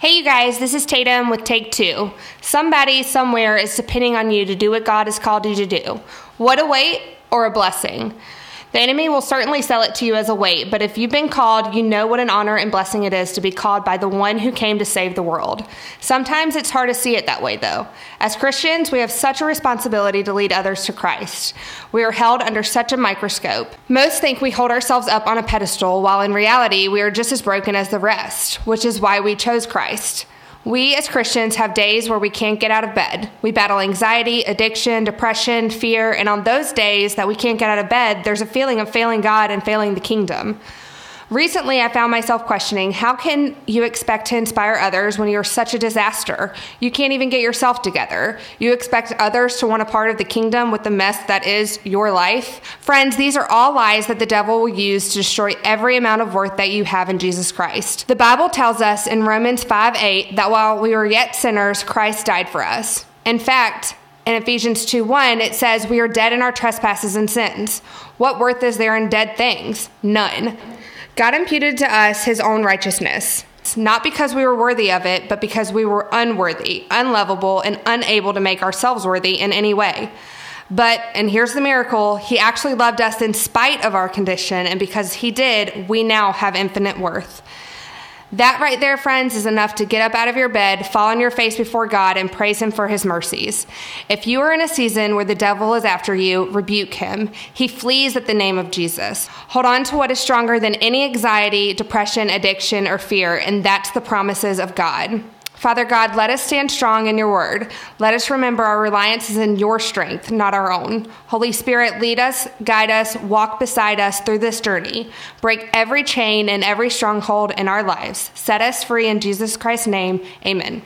Hey, you guys, this is Tatum with Take Two. Somebody somewhere is depending on you to do what God has called you to do. What a weight or a blessing. The enemy will certainly sell it to you as a weight, but if you've been called, you know what an honor and blessing it is to be called by the one who came to save the world. Sometimes it's hard to see it that way, though. As Christians, we have such a responsibility to lead others to Christ. We are held under such a microscope. Most think we hold ourselves up on a pedestal, while in reality, we are just as broken as the rest, which is why we chose Christ. We as Christians have days where we can't get out of bed. We battle anxiety, addiction, depression, fear, and on those days that we can't get out of bed, there's a feeling of failing God and failing the kingdom. Recently, I found myself questioning how can you expect to inspire others when you're such a disaster? You can't even get yourself together. You expect others to want a part of the kingdom with the mess that is your life? Friends, these are all lies that the devil will use to destroy every amount of worth that you have in Jesus Christ. The Bible tells us in Romans 5 8 that while we were yet sinners, Christ died for us. In fact, in Ephesians 2 1, it says, We are dead in our trespasses and sins. What worth is there in dead things? None. God imputed to us his own righteousness, not because we were worthy of it, but because we were unworthy, unlovable, and unable to make ourselves worthy in any way. But, and here's the miracle, he actually loved us in spite of our condition, and because he did, we now have infinite worth. That right there, friends, is enough to get up out of your bed, fall on your face before God, and praise Him for His mercies. If you are in a season where the devil is after you, rebuke him. He flees at the name of Jesus. Hold on to what is stronger than any anxiety, depression, addiction, or fear, and that's the promises of God. Father God, let us stand strong in your word. Let us remember our reliance is in your strength, not our own. Holy Spirit, lead us, guide us, walk beside us through this journey. Break every chain and every stronghold in our lives. Set us free in Jesus Christ's name. Amen.